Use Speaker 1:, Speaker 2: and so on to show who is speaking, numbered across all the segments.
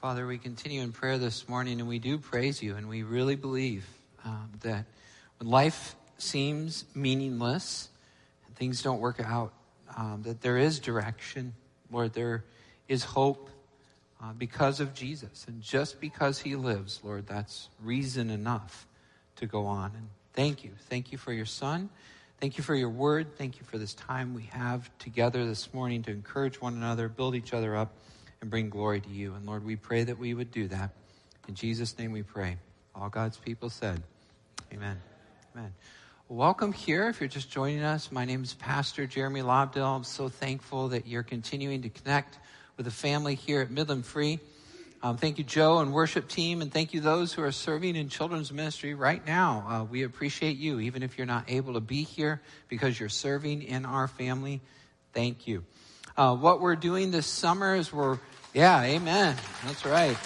Speaker 1: Father, we continue in prayer this morning and we do praise you and we really believe um, that when life seems meaningless and things don't work out, um, that there is direction, Lord, there is hope uh, because of Jesus. And just because he lives, Lord, that's reason enough to go on. And thank you. Thank you for your son. Thank you for your word. Thank you for this time we have together this morning to encourage one another, build each other up, and bring glory to you. And Lord, we pray that we would do that. In Jesus' name we pray. All God's people said, Amen. Amen. Welcome here. If you're just joining us, my name is Pastor Jeremy Lobdell. I'm so thankful that you're continuing to connect with the family here at Midland Free. Um, thank you, Joe and worship team, and thank you those who are serving in children's ministry right now. Uh, we appreciate you, even if you're not able to be here because you're serving in our family. Thank you. Uh, what we're doing this summer is we're, yeah, amen. That's right.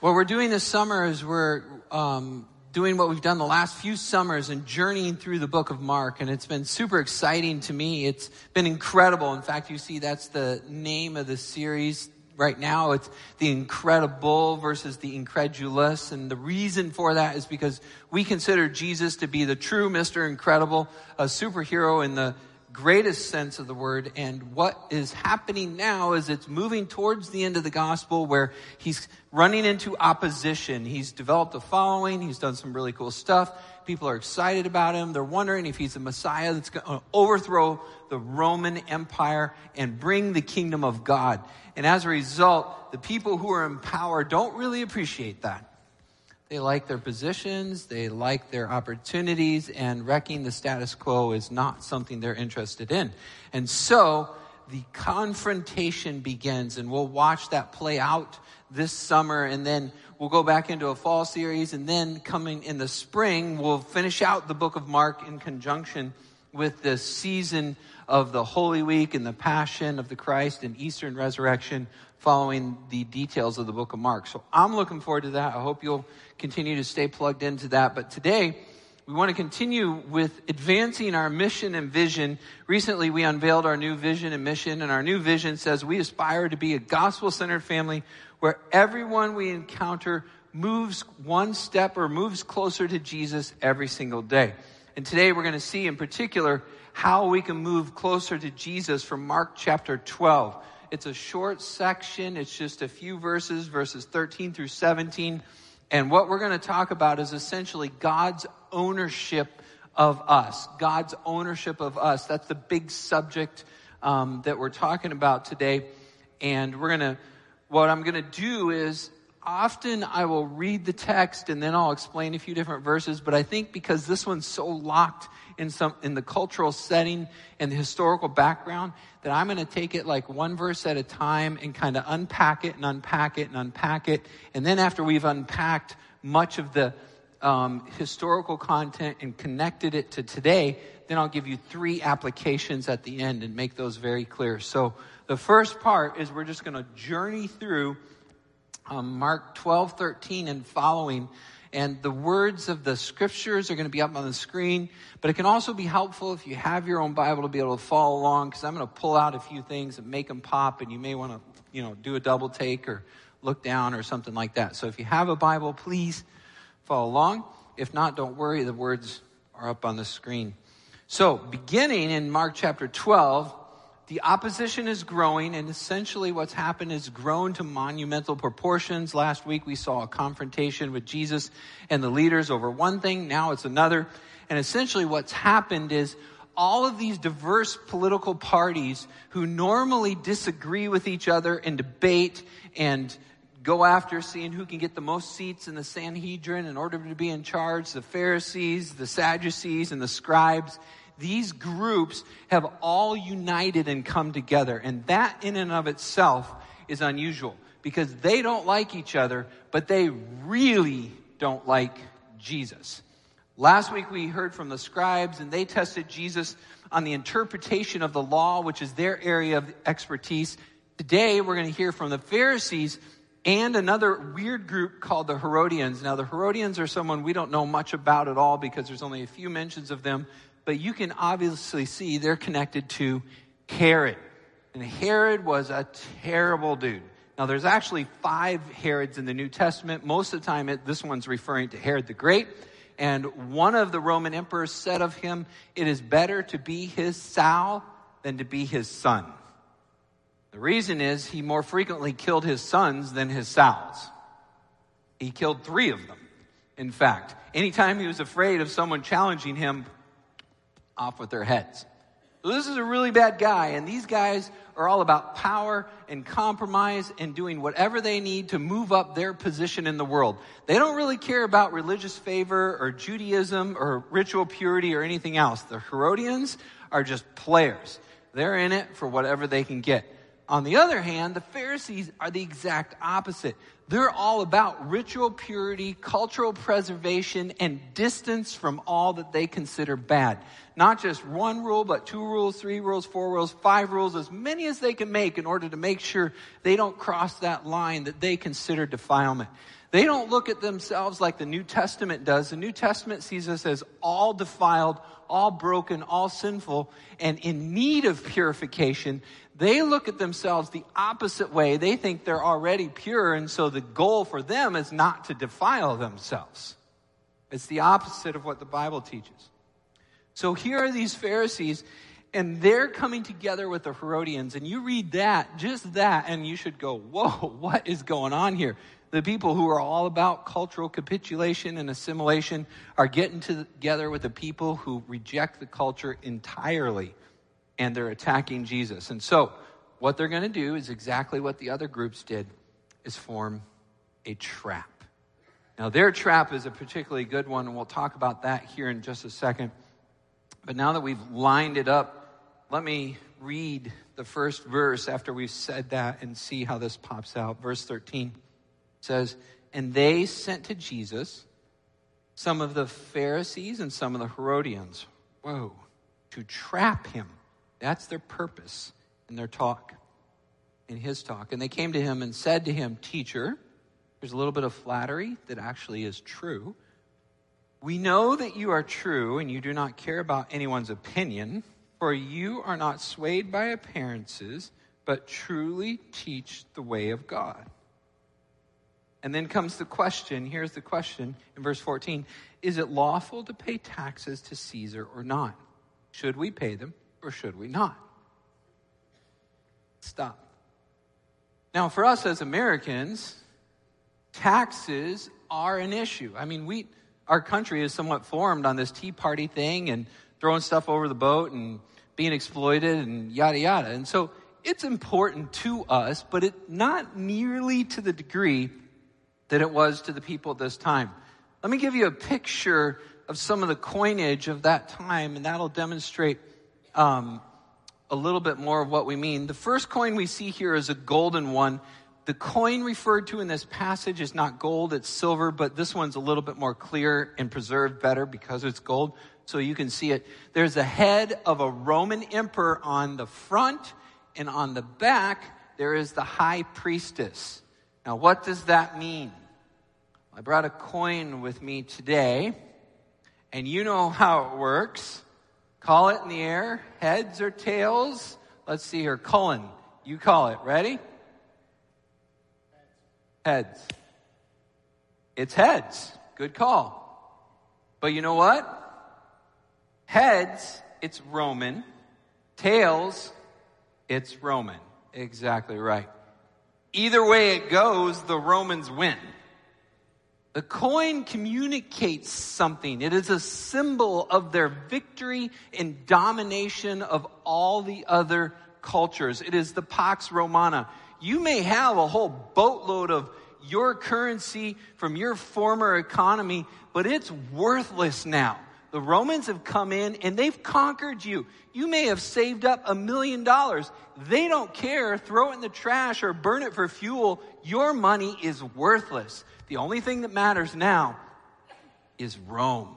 Speaker 1: What we're doing this summer is we're um, doing what we've done the last few summers and journeying through the book of Mark. And it's been super exciting to me. It's been incredible. In fact, you see that's the name of the series right now. It's the incredible versus the incredulous. And the reason for that is because we consider Jesus to be the true Mr. Incredible, a superhero in the greatest sense of the word. And what is happening now is it's moving towards the end of the gospel where he's running into opposition. He's developed a following. He's done some really cool stuff. People are excited about him. They're wondering if he's the Messiah that's going to overthrow the Roman Empire and bring the kingdom of God. And as a result, the people who are in power don't really appreciate that. They like their positions, they like their opportunities, and wrecking the status quo is not something they're interested in. And so the confrontation begins, and we'll watch that play out this summer, and then we'll go back into a fall series, and then coming in the spring, we'll finish out the book of Mark in conjunction with the season of the Holy Week and the Passion of the Christ and Easter resurrection following the details of the book of Mark. So I'm looking forward to that. I hope you'll continue to stay plugged into that. But today, we want to continue with advancing our mission and vision. Recently, we unveiled our new vision and mission, and our new vision says we aspire to be a gospel centered family where everyone we encounter moves one step or moves closer to Jesus every single day. And today, we're going to see in particular how we can move closer to Jesus from Mark chapter 12. It's a short section. It's just a few verses, verses 13 through 17. And what we're going to talk about is essentially God's ownership of us. God's ownership of us. That's the big subject um, that we're talking about today. And we're going to, what I'm going to do is often I will read the text and then I'll explain a few different verses, but I think because this one's so locked in some, in the cultural setting and the historical background that I'm going to take it like one verse at a time and kind of unpack it and unpack it and unpack it. And then after we've unpacked much of the um, historical content and connected it to today, then I'll give you three applications at the end and make those very clear. So the first part is we're just going to journey through um, Mark 12, 13 and following and the words of the scriptures are going to be up on the screen, but it can also be helpful if you have your own Bible to be able to follow along because I'm going to pull out a few things and make them pop and you may want to, you know, do a double take or look down or something like that. So if you have a Bible, please follow along. If not, don't worry. The words are up on the screen. So beginning in Mark chapter 12, the opposition is growing, and essentially what's happened is grown to monumental proportions. Last week we saw a confrontation with Jesus and the leaders over one thing, now it's another. And essentially what's happened is all of these diverse political parties who normally disagree with each other and debate and go after seeing who can get the most seats in the Sanhedrin in order to be in charge, the Pharisees, the Sadducees, and the scribes these groups have all united and come together. And that in and of itself is unusual because they don't like each other, but they really don't like Jesus. Last week we heard from the scribes and they tested Jesus on the interpretation of the law, which is their area of expertise. Today we're going to hear from the Pharisees and another weird group called the Herodians. Now the Herodians are someone we don't know much about at all because there's only a few mentions of them but you can obviously see they're connected to Herod. And Herod was a terrible dude. Now, there's actually five Herods in the New Testament. Most of the time, it, this one's referring to Herod the Great. And one of the Roman emperors said of him, It is better to be his sow than to be his son. The reason is he more frequently killed his sons than his sows. He killed three of them, in fact. Anytime he was afraid of someone challenging him, off with their heads. This is a really bad guy, and these guys are all about power and compromise and doing whatever they need to move up their position in the world. They don't really care about religious favor or Judaism or ritual purity or anything else. The Herodians are just players. They're in it for whatever they can get. On the other hand, the Pharisees are the exact opposite. They're all about ritual purity, cultural preservation, and distance from all that they consider bad. Not just one rule, but two rules, three rules, four rules, five rules, as many as they can make in order to make sure they don't cross that line that they consider defilement. They don't look at themselves like the New Testament does. The New Testament sees us as all defiled, all broken, all sinful, and in need of purification. They look at themselves the opposite way. They think they're already pure, and so the goal for them is not to defile themselves. It's the opposite of what the Bible teaches. So here are these Pharisees, and they're coming together with the Herodians, and you read that, just that, and you should go, whoa, what is going on here? The people who are all about cultural capitulation and assimilation are getting together with the people who reject the culture entirely and they're attacking Jesus. And so, what they're going to do is exactly what the other groups did is form a trap. Now, their trap is a particularly good one, and we'll talk about that here in just a second. But now that we've lined it up, let me read the first verse after we've said that and see how this pops out. Verse 13 says, And they sent to Jesus some of the Pharisees and some of the Herodians. Whoa, to trap him that's their purpose in their talk, in his talk. And they came to him and said to him, Teacher, there's a little bit of flattery that actually is true. We know that you are true and you do not care about anyone's opinion, for you are not swayed by appearances, but truly teach the way of God. And then comes the question. Here's the question in verse 14 Is it lawful to pay taxes to Caesar or not? Should we pay them? Or should we not? Stop. Now, for us as Americans, taxes are an issue. I mean, we, our country is somewhat formed on this Tea Party thing and throwing stuff over the boat and being exploited and yada yada. And so it's important to us, but it not nearly to the degree that it was to the people at this time. Let me give you a picture of some of the coinage of that time, and that'll demonstrate um, a little bit more of what we mean. The first coin we see here is a golden one. The coin referred to in this passage is not gold, it's silver, but this one's a little bit more clear and preserved better because it's gold. So you can see it. There's a head of a Roman emperor on the front, and on the back, there is the high priestess. Now, what does that mean? I brought a coin with me today, and you know how it works. Call it in the air, heads or tails. Let's see here. Cullen, you call it. Ready? Heads. It's heads. Good call. But you know what? Heads, it's Roman. Tails, it's Roman. Exactly right. Either way it goes, the Romans win. The coin communicates something. It is a symbol of their victory and domination of all the other cultures. It is the Pax Romana. You may have a whole boatload of your currency from your former economy, but it's worthless now. The Romans have come in and they've conquered you. You may have saved up a million dollars. They don't care. Throw it in the trash or burn it for fuel. Your money is worthless. The only thing that matters now is Rome.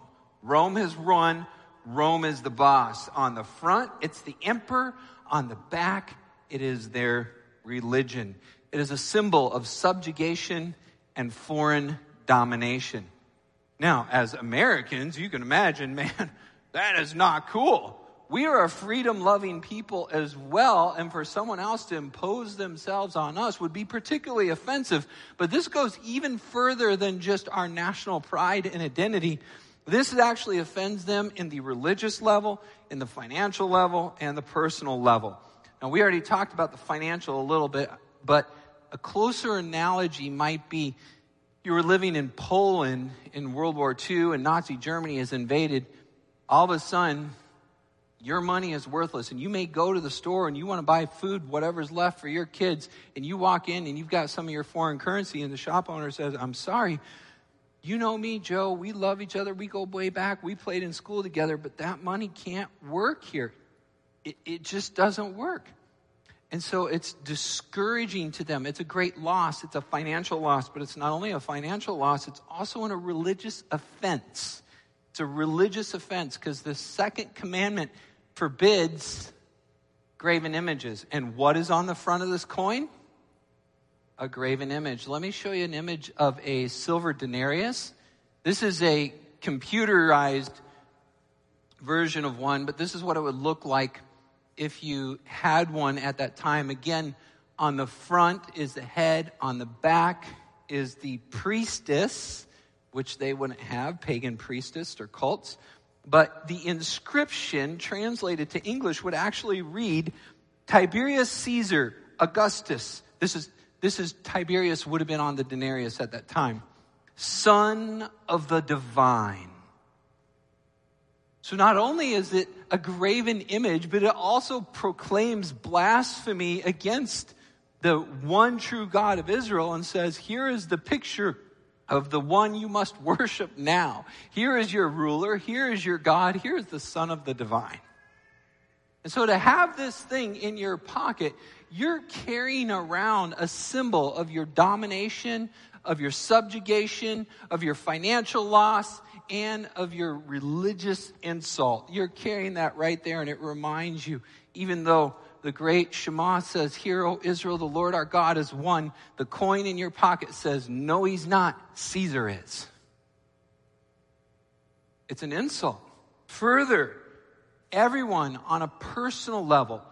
Speaker 1: Rome has run. Rome is the boss. On the front, it's the emperor. On the back, it is their religion. It is a symbol of subjugation and foreign domination. Now, as Americans, you can imagine, man, that is not cool. We are a freedom loving people as well, and for someone else to impose themselves on us would be particularly offensive. But this goes even further than just our national pride and identity. This actually offends them in the religious level, in the financial level, and the personal level. Now, we already talked about the financial a little bit, but a closer analogy might be you were living in Poland in World War II and Nazi Germany has invaded. All of a sudden, your money is worthless and you may go to the store and you want to buy food whatever's left for your kids and you walk in and you've got some of your foreign currency and the shop owner says i'm sorry. You know me joe. We love each other. We go way back. We played in school together but that money can't work here. It, it just doesn't work. And so it's discouraging to them. It's a great loss. It's a financial loss but it's not only a financial loss it's also a religious offense. It's a religious offense because the second commandment forbids graven images. And what is on the front of this coin? A graven image. Let me show you an image of a silver denarius. This is a computerized version of one, but this is what it would look like if you had one at that time. Again, on the front is the head, on the back is the priestess, which they wouldn't have, pagan priestess or cults. But the inscription translated to English would actually read Tiberius Caesar Augustus. This is, this is Tiberius would have been on the denarius at that time. Son of the divine. So not only is it a graven image, but it also proclaims blasphemy against the one true God of Israel and says, here is the picture of the one you must worship now. Here is your ruler. Here is your God. Here is the Son of the divine. And so to have this thing in your pocket, you're carrying around a symbol of your domination, of your subjugation, of your financial loss, and of your religious insult. You're carrying that right there, and it reminds you, even though the great Shema says, Hear, O Israel, the Lord our God is one. The coin in your pocket says, No, he's not. Caesar is. It's an insult. Further, everyone on a personal level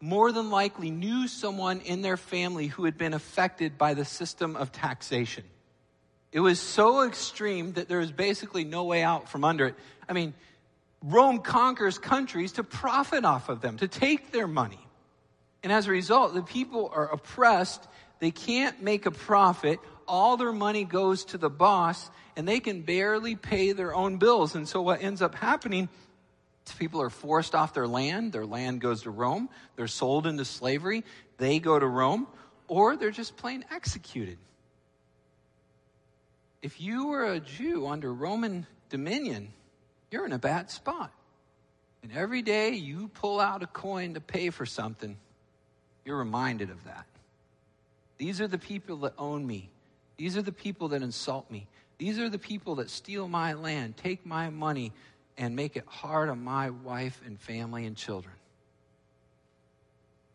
Speaker 1: more than likely knew someone in their family who had been affected by the system of taxation. It was so extreme that there was basically no way out from under it. I mean, Rome conquers countries to profit off of them, to take their money. And as a result, the people are oppressed. They can't make a profit. All their money goes to the boss, and they can barely pay their own bills. And so what ends up happening is people are forced off their land. Their land goes to Rome. They're sold into slavery. They go to Rome, or they're just plain executed. If you were a Jew under Roman dominion, you're in a bad spot. And every day you pull out a coin to pay for something, you're reminded of that. These are the people that own me. These are the people that insult me. These are the people that steal my land, take my money, and make it hard on my wife and family and children.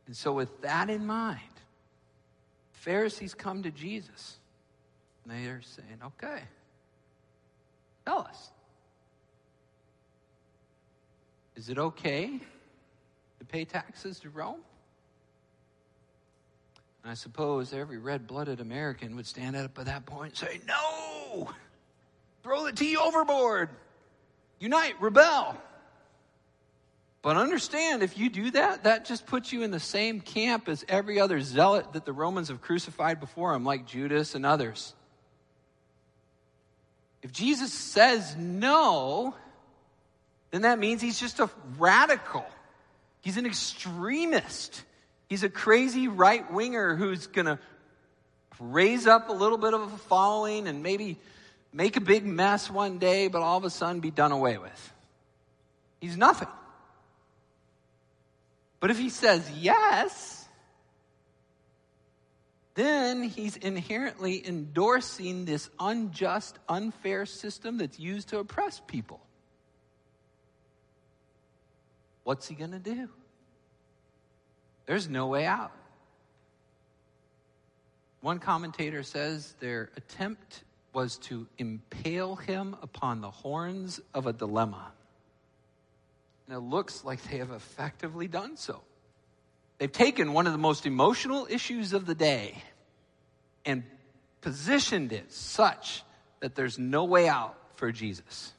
Speaker 1: And so, with that in mind, Pharisees come to Jesus. And they are saying, okay, tell us. Is it okay to pay taxes to Rome? And I suppose every red blooded American would stand up at that point and say, No! Throw the tea overboard! Unite, rebel! But understand, if you do that, that just puts you in the same camp as every other zealot that the Romans have crucified before him, like Judas and others. If Jesus says no, then that means he's just a radical. He's an extremist. He's a crazy right winger who's going to raise up a little bit of a following and maybe make a big mess one day, but all of a sudden be done away with. He's nothing. But if he says yes, then he's inherently endorsing this unjust, unfair system that's used to oppress people. What's he going to do? There's no way out. One commentator says their attempt was to impale him upon the horns of a dilemma. And it looks like they have effectively done so. They've taken one of the most emotional issues of the day and positioned it such that there's no way out for Jesus.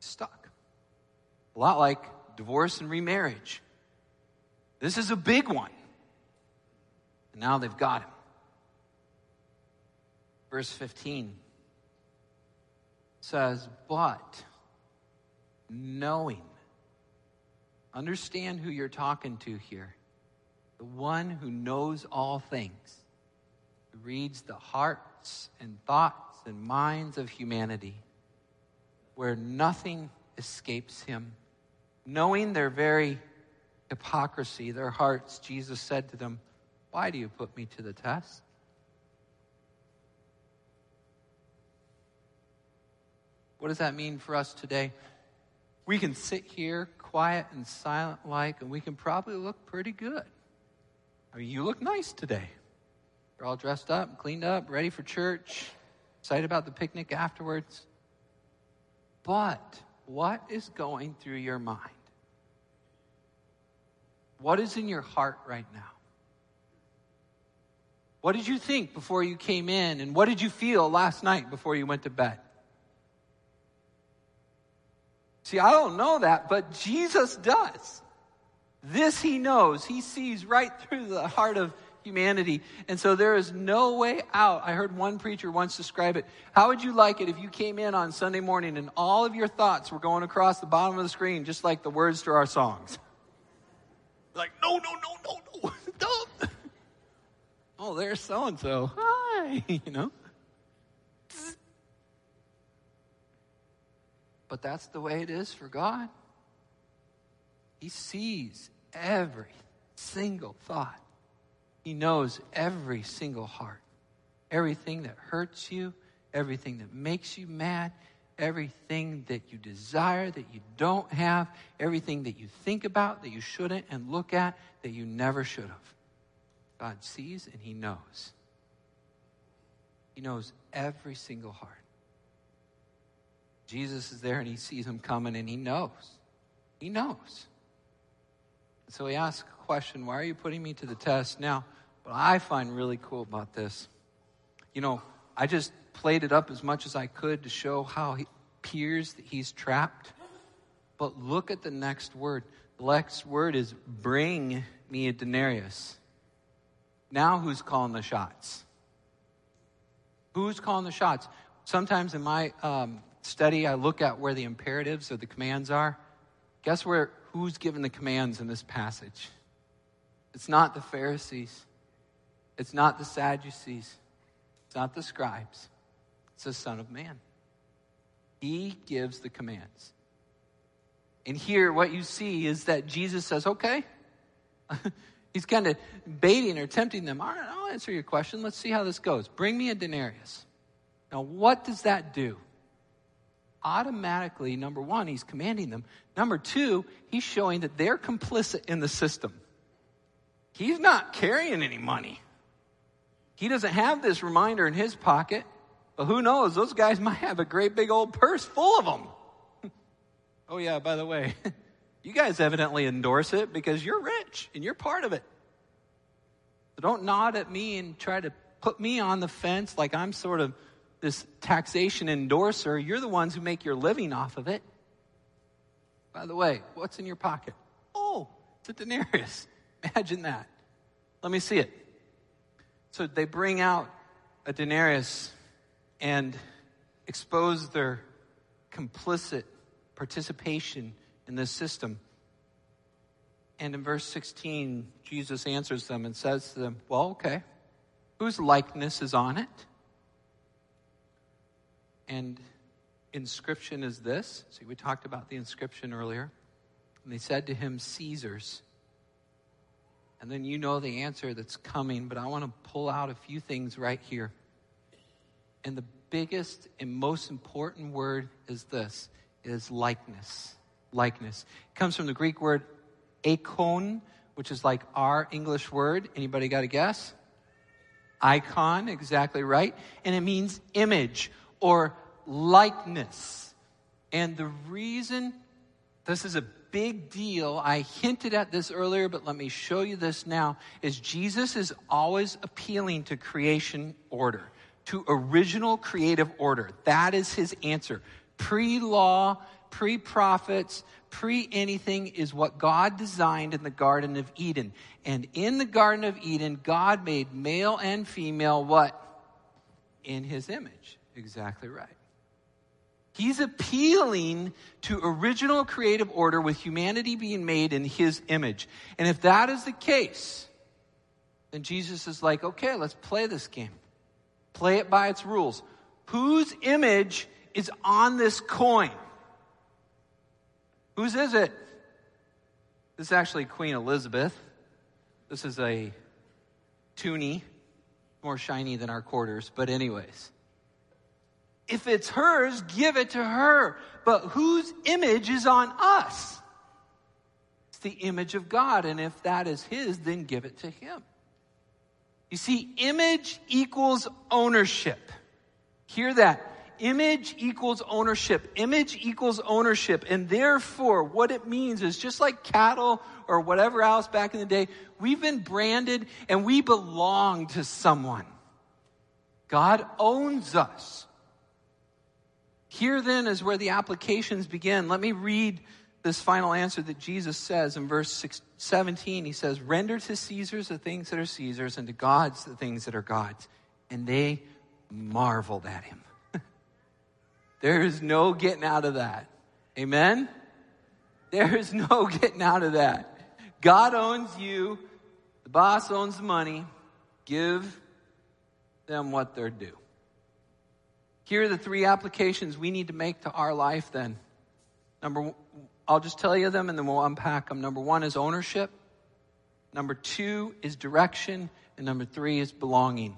Speaker 1: Stuck. A lot like divorce and remarriage. This is a big one. And now they've got him. Verse 15 says, But knowing, understand who you're talking to here, the one who knows all things, who reads the hearts and thoughts and minds of humanity, where nothing escapes him. Knowing their very hypocrisy, their hearts, Jesus said to them, Why do you put me to the test? What does that mean for us today? We can sit here quiet and silent like, and we can probably look pretty good. I mean, you look nice today. You're all dressed up, cleaned up, ready for church, excited about the picnic afterwards. But what is going through your mind? What is in your heart right now? What did you think before you came in? And what did you feel last night before you went to bed? See, I don't know that, but Jesus does. This he knows. He sees right through the heart of humanity. And so there is no way out. I heard one preacher once describe it. How would you like it if you came in on Sunday morning and all of your thoughts were going across the bottom of the screen, just like the words to our songs? Like, no, no, no, no, no, don't. oh, there's so and so. Hi, you know? But that's the way it is for God. He sees every single thought. He knows every single heart. Everything that hurts you, everything that makes you mad, everything that you desire that you don't have, everything that you think about that you shouldn't and look at that you never should have. God sees and He knows. He knows every single heart. Jesus is there and he sees him coming and he knows. He knows. So he asks a question Why are you putting me to the test? Now, what I find really cool about this, you know, I just played it up as much as I could to show how he appears that he's trapped. But look at the next word. The next word is bring me a denarius. Now, who's calling the shots? Who's calling the shots? Sometimes in my um, study, I look at where the imperatives or the commands are. Guess where who's given the commands in this passage? It's not the Pharisees. It's not the Sadducees. It's not the scribes. It's the Son of Man. He gives the commands. And here, what you see is that Jesus says, okay. He's kind of baiting or tempting them. All right, I'll answer your question. Let's see how this goes. Bring me a denarius. Now, what does that do? automatically, number one, he's commanding them. Number two, he's showing that they're complicit in the system. He's not carrying any money. He doesn't have this reminder in his pocket, but who knows? Those guys might have a great big old purse full of them. oh, yeah, by the way, you guys evidently endorse it because you're rich and you're part of it. So don't nod at me and try to put me on the fence like I'm sort of this taxation endorser, you're the ones who make your living off of it. By the way, what's in your pocket? Oh, it's a denarius. Imagine that. Let me see it. So they bring out a denarius and expose their complicit participation in this system. And in verse 16, Jesus answers them and says to them, Well, okay, whose likeness is on it? And inscription is this. See, we talked about the inscription earlier. And they said to him, Caesar's. And then you know the answer that's coming, but I want to pull out a few things right here. And the biggest and most important word is this is likeness. Likeness. It comes from the Greek word eikon, which is like our English word. Anybody got a guess? Icon, exactly right. And it means image or likeness. And the reason this is a big deal. I hinted at this earlier, but let me show you this now. Is Jesus is always appealing to creation order, to original creative order. That is his answer. Pre law, pre prophets, pre anything is what God designed in the Garden of Eden. And in the Garden of Eden, God made male and female what? In his image. Exactly right. He's appealing to original creative order with humanity being made in his image. And if that is the case, then Jesus is like, okay, let's play this game. Play it by its rules. Whose image is on this coin? Whose is it? This is actually Queen Elizabeth. This is a toonie, more shiny than our quarters, but anyways. If it's hers, give it to her. But whose image is on us? It's the image of God. And if that is his, then give it to him. You see, image equals ownership. Hear that. Image equals ownership. Image equals ownership. And therefore, what it means is just like cattle or whatever else back in the day, we've been branded and we belong to someone. God owns us. Here then is where the applications begin. Let me read this final answer that Jesus says in verse 6, 17. He says, Render to Caesar's the things that are Caesar's, and to God's the things that are God's. And they marveled at him. There is no getting out of that. Amen? There is no getting out of that. God owns you. The boss owns the money. Give them what they're due. Here are the three applications we need to make to our life then. Number I'll just tell you them and then we'll unpack them. Number one is ownership. Number two is direction. And number three is belonging.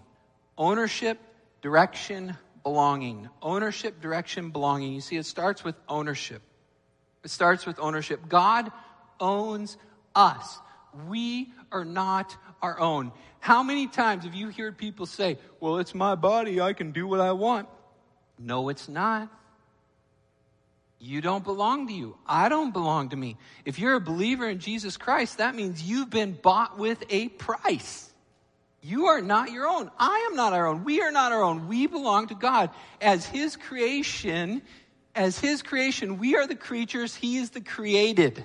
Speaker 1: Ownership, direction, belonging. Ownership, direction, belonging. You see, it starts with ownership. It starts with ownership. God owns us. We are not our own. How many times have you heard people say, Well, it's my body, I can do what I want? No, it's not. You don't belong to you. I don't belong to me. If you're a believer in Jesus Christ, that means you've been bought with a price. You are not your own. I am not our own. We are not our own. We belong to God. As His creation, as His creation, we are the creatures, He is the created.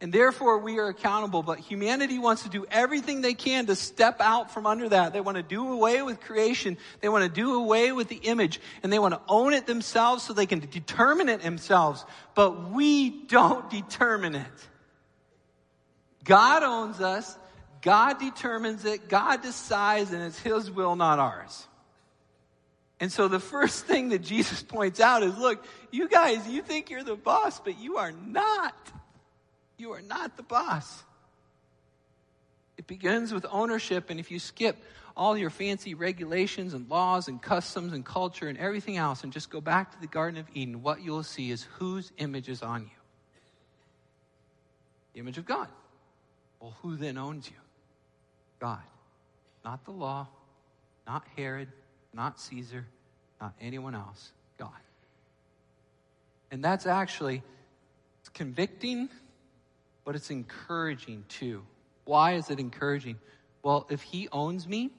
Speaker 1: And therefore, we are accountable. But humanity wants to do everything they can to step out from under that. They want to do away with creation. They want to do away with the image. And they want to own it themselves so they can determine it themselves. But we don't determine it. God owns us. God determines it, God decides, and it's His will, not ours. And so the first thing that Jesus points out is look, you guys, you think you're the boss, but you are not. You are not the boss. It begins with ownership, and if you skip all your fancy regulations and laws and customs and culture and everything else and just go back to the Garden of Eden, what you'll see is whose image is on you? The image of God. Well, who then owns you? God. Not the law, not Herod, not Caesar, not anyone else. God. And that's actually convicting, but it's encouraging too. Why is it encouraging? Well, if he owns me,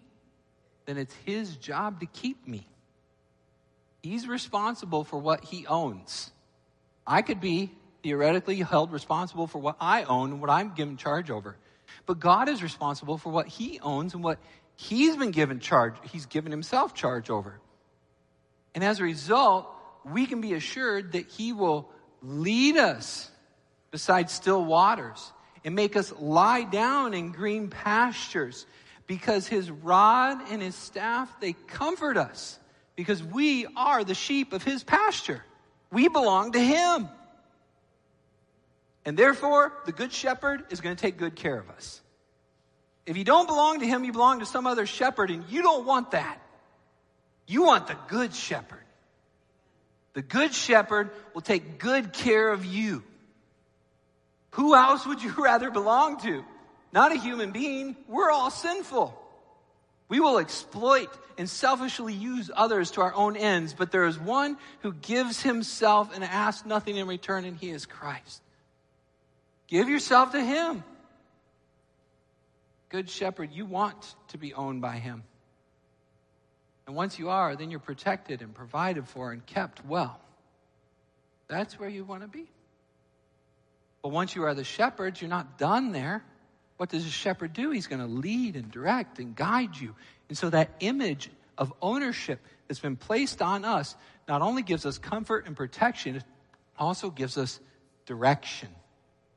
Speaker 1: then it's his job to keep me. He's responsible for what he owns. I could be theoretically held responsible for what I own and what I'm given charge over. But God is responsible for what he owns and what he's been given charge, he's given himself charge over. And as a result, we can be assured that he will lead us beside still waters and make us lie down in green pastures because his rod and his staff, they comfort us because we are the sheep of his pasture. We belong to him. And therefore, the good shepherd is going to take good care of us. If you don't belong to him, you belong to some other shepherd, and you don't want that. You want the good shepherd. The good shepherd will take good care of you. Who else would you rather belong to? Not a human being. We're all sinful. We will exploit and selfishly use others to our own ends, but there is one who gives himself and asks nothing in return, and he is Christ. Give yourself to Him. Good shepherd, you want to be owned by Him. And once you are, then you're protected and provided for and kept well. That's where you want to be. But once you are the shepherd, you're not done there. What does a shepherd do? He's going to lead and direct and guide you. And so that image of ownership that's been placed on us not only gives us comfort and protection, it also gives us direction.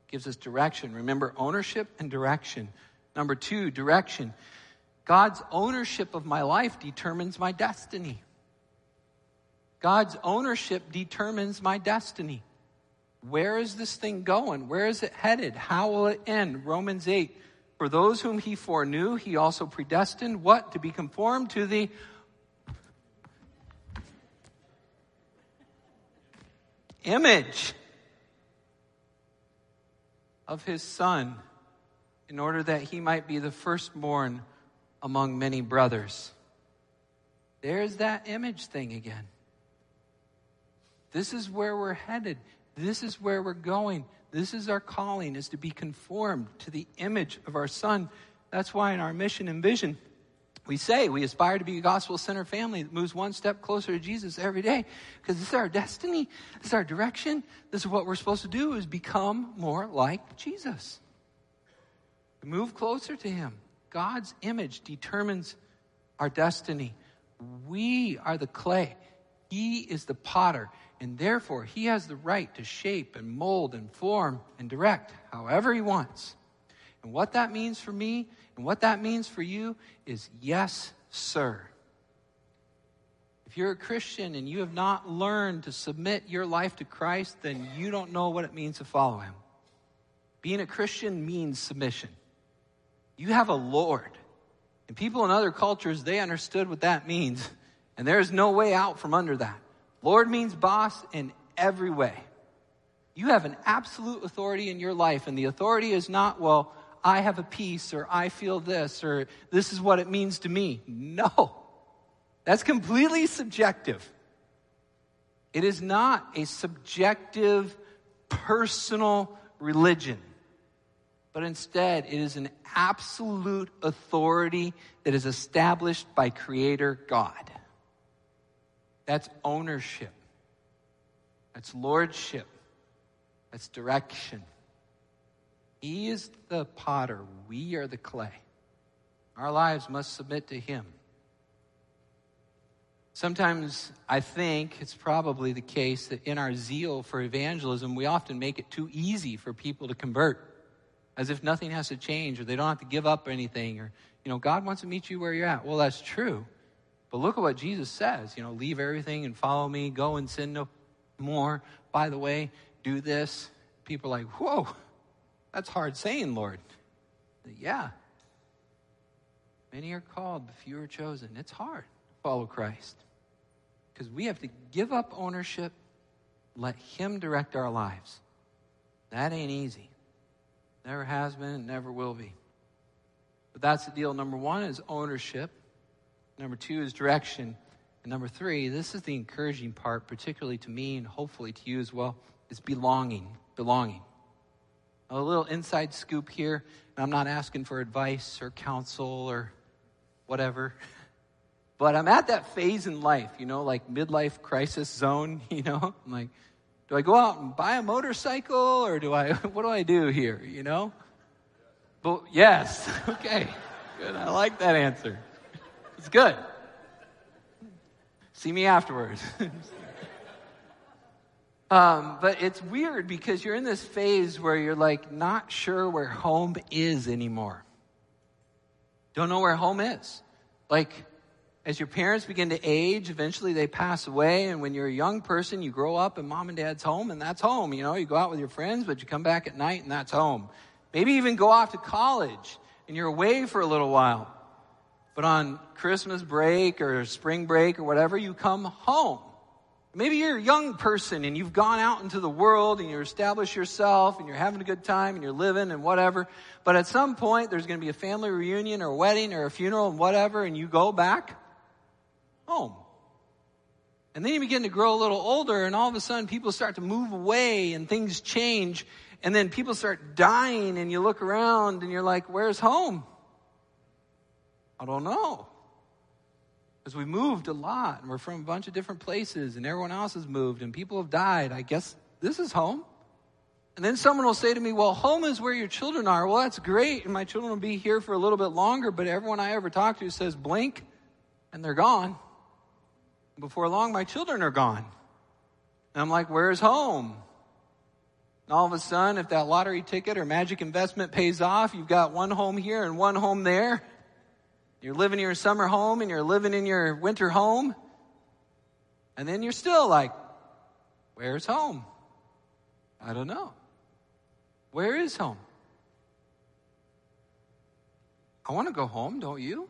Speaker 1: Gives us direction. Remember, ownership and direction. Number two, direction. God's ownership of my life determines my destiny. God's ownership determines my destiny. Where is this thing going? Where is it headed? How will it end? Romans 8. For those whom he foreknew, he also predestined what? To be conformed to the image of his son in order that he might be the firstborn among many brothers. There's that image thing again. This is where we're headed. This is where we're going. This is our calling is to be conformed to the image of our son. That's why in our mission and vision, we say we aspire to be a gospel centered family that moves one step closer to Jesus every day because this is our destiny. This is our direction. This is what we're supposed to do is become more like Jesus. Move closer to him. God's image determines our destiny. We are the clay. He is the potter, and therefore he has the right to shape and mold and form and direct however he wants. And what that means for me and what that means for you is yes, sir. If you're a Christian and you have not learned to submit your life to Christ, then you don't know what it means to follow him. Being a Christian means submission. You have a Lord. And people in other cultures, they understood what that means. And there's no way out from under that. Lord means boss in every way. You have an absolute authority in your life, and the authority is not, well, I have a peace, or I feel this, or this is what it means to me. No. That's completely subjective. It is not a subjective, personal religion but instead it is an absolute authority that is established by Creator God. That's ownership, that's lordship, that's direction. He is the potter, we are the clay. Our lives must submit to Him. Sometimes I think it's probably the case that in our zeal for evangelism, we often make it too easy for people to convert as if nothing has to change or they don't have to give up anything or, you know, God wants to meet you where you're at. Well, that's true. But look at what Jesus says, you know, leave everything and follow me, go and sin no more. By the way, do this. People are like, whoa, that's hard saying, Lord. Yeah. Many are called, but few are chosen. It's hard follow Christ because we have to give up ownership, let Him direct our lives. That ain't easy. Never has been and never will be. But that's the deal. Number one is ownership. Number two is direction. And number three, this is the encouraging part, particularly to me and hopefully to you as well, is belonging. Belonging. A little inside scoop here, and I'm not asking for advice or counsel or whatever. But I'm at that phase in life, you know, like midlife crisis zone, you know? I'm like, do I go out and buy a motorcycle or do I, what do I do here, you know? But yes, okay, good. I like that answer. It's good. See me afterwards. um, but it's weird because you're in this phase where you're like not sure where home is anymore. Don't know where home is. Like, as your parents begin to age, eventually they pass away. And when you're a young person, you grow up in mom and dad's home, and that's home. You know, you go out with your friends, but you come back at night, and that's home. Maybe even go off to college, and you're away for a little while. But on Christmas break or spring break or whatever, you come home. Maybe you're a young person and you've gone out into the world and you establish yourself and you're having a good time and you're living and whatever. But at some point, there's going to be a family reunion or a wedding or a funeral and whatever, and you go back home. And then you begin to grow a little older, and all of a sudden people start to move away and things change. And then people start dying, and you look around and you're like, where's home? I don't know. Because we moved a lot, and we're from a bunch of different places, and everyone else has moved, and people have died. I guess this is home. And then someone will say to me, Well, home is where your children are. Well, that's great, and my children will be here for a little bit longer, but everyone I ever talk to says blink, and they're gone. Before long, my children are gone. And I'm like, Where's home? And all of a sudden, if that lottery ticket or magic investment pays off, you've got one home here and one home there. You're living in your summer home and you're living in your winter home. And then you're still like, where's home? I don't know. Where is home? I want to go home, don't you?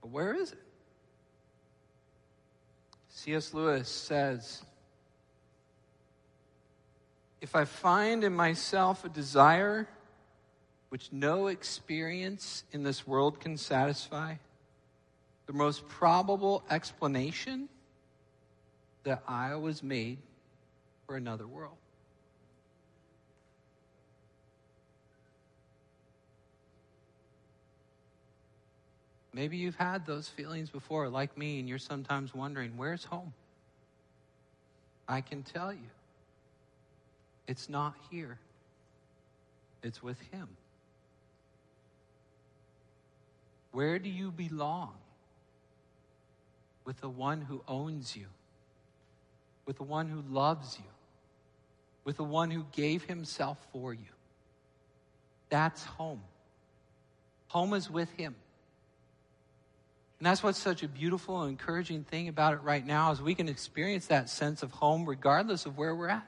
Speaker 1: But where is it? C.S. Lewis says, if I find in myself a desire which no experience in this world can satisfy, the most probable explanation that I was made for another world. Maybe you've had those feelings before, like me, and you're sometimes wondering, where's home? I can tell you, it's not here, it's with Him. Where do you belong? With the one who owns you, with the one who loves you, with the one who gave himself for you. That's home. Home is with him. And that's what's such a beautiful and encouraging thing about it right now is we can experience that sense of home regardless of where we're at.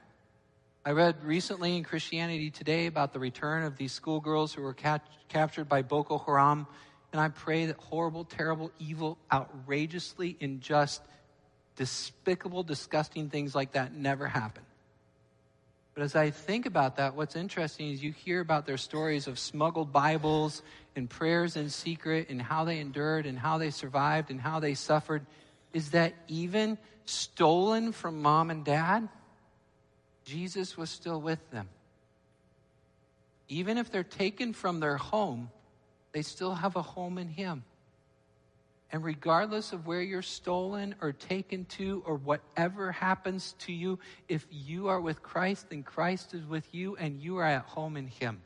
Speaker 1: I read recently in Christianity Today about the return of these schoolgirls who were captured by Boko Haram and I pray that horrible, terrible, evil, outrageously unjust, despicable, disgusting things like that never happen. But as I think about that, what's interesting is you hear about their stories of smuggled Bibles and prayers in secret and how they endured and how they survived and how they suffered. Is that even stolen from mom and dad, Jesus was still with them. Even if they're taken from their home, they still have a home in Him. And regardless of where you're stolen or taken to or whatever happens to you, if you are with Christ, then Christ is with you and you are at home in Him.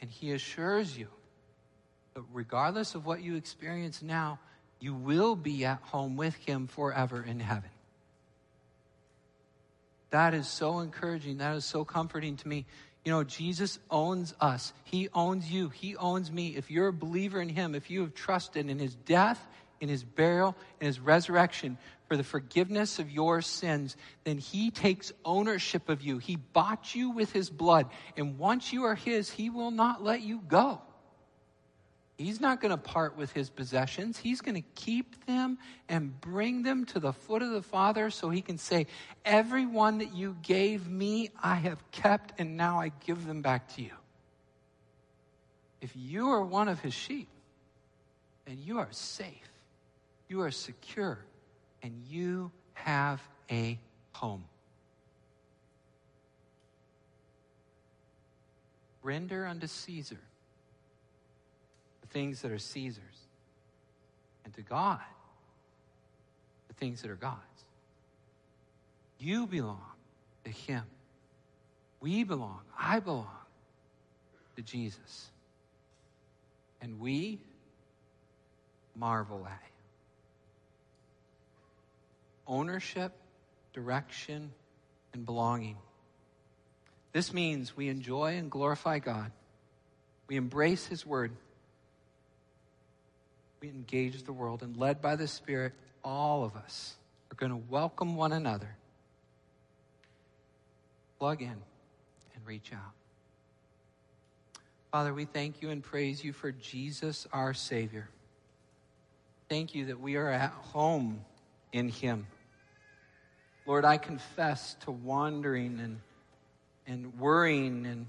Speaker 1: And He assures you that regardless of what you experience now, you will be at home with Him forever in heaven. That is so encouraging. That is so comforting to me. You know, Jesus owns us. He owns you. He owns me. If you're a believer in Him, if you have trusted in His death, in His burial, in His resurrection for the forgiveness of your sins, then He takes ownership of you. He bought you with His blood. And once you are His, He will not let you go. He's not going to part with his possessions. He's going to keep them and bring them to the foot of the Father so he can say, Everyone that you gave me, I have kept, and now I give them back to you. If you are one of his sheep, then you are safe, you are secure, and you have a home. Render unto Caesar things that are Caesar's, and to God, the things that are God's. You belong to Him. We belong, I belong to Jesus. And we marvel at Him. Ownership, direction, and belonging. This means we enjoy and glorify God. We embrace His Word we engage the world and led by the Spirit, all of us are going to welcome one another, plug in, and reach out. Father, we thank you and praise you for Jesus, our Savior. Thank you that we are at home in Him. Lord, I confess to wandering and, and worrying and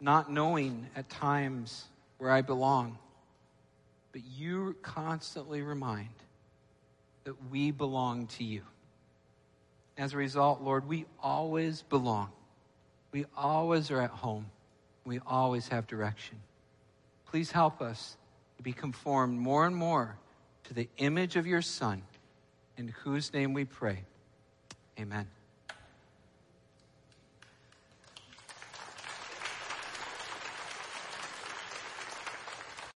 Speaker 1: not knowing at times where I belong. But you constantly remind that we belong to you. As a result, Lord, we always belong. We always are at home. We always have direction. Please help us to be conformed more and more to the image of your Son, in whose name we pray. Amen.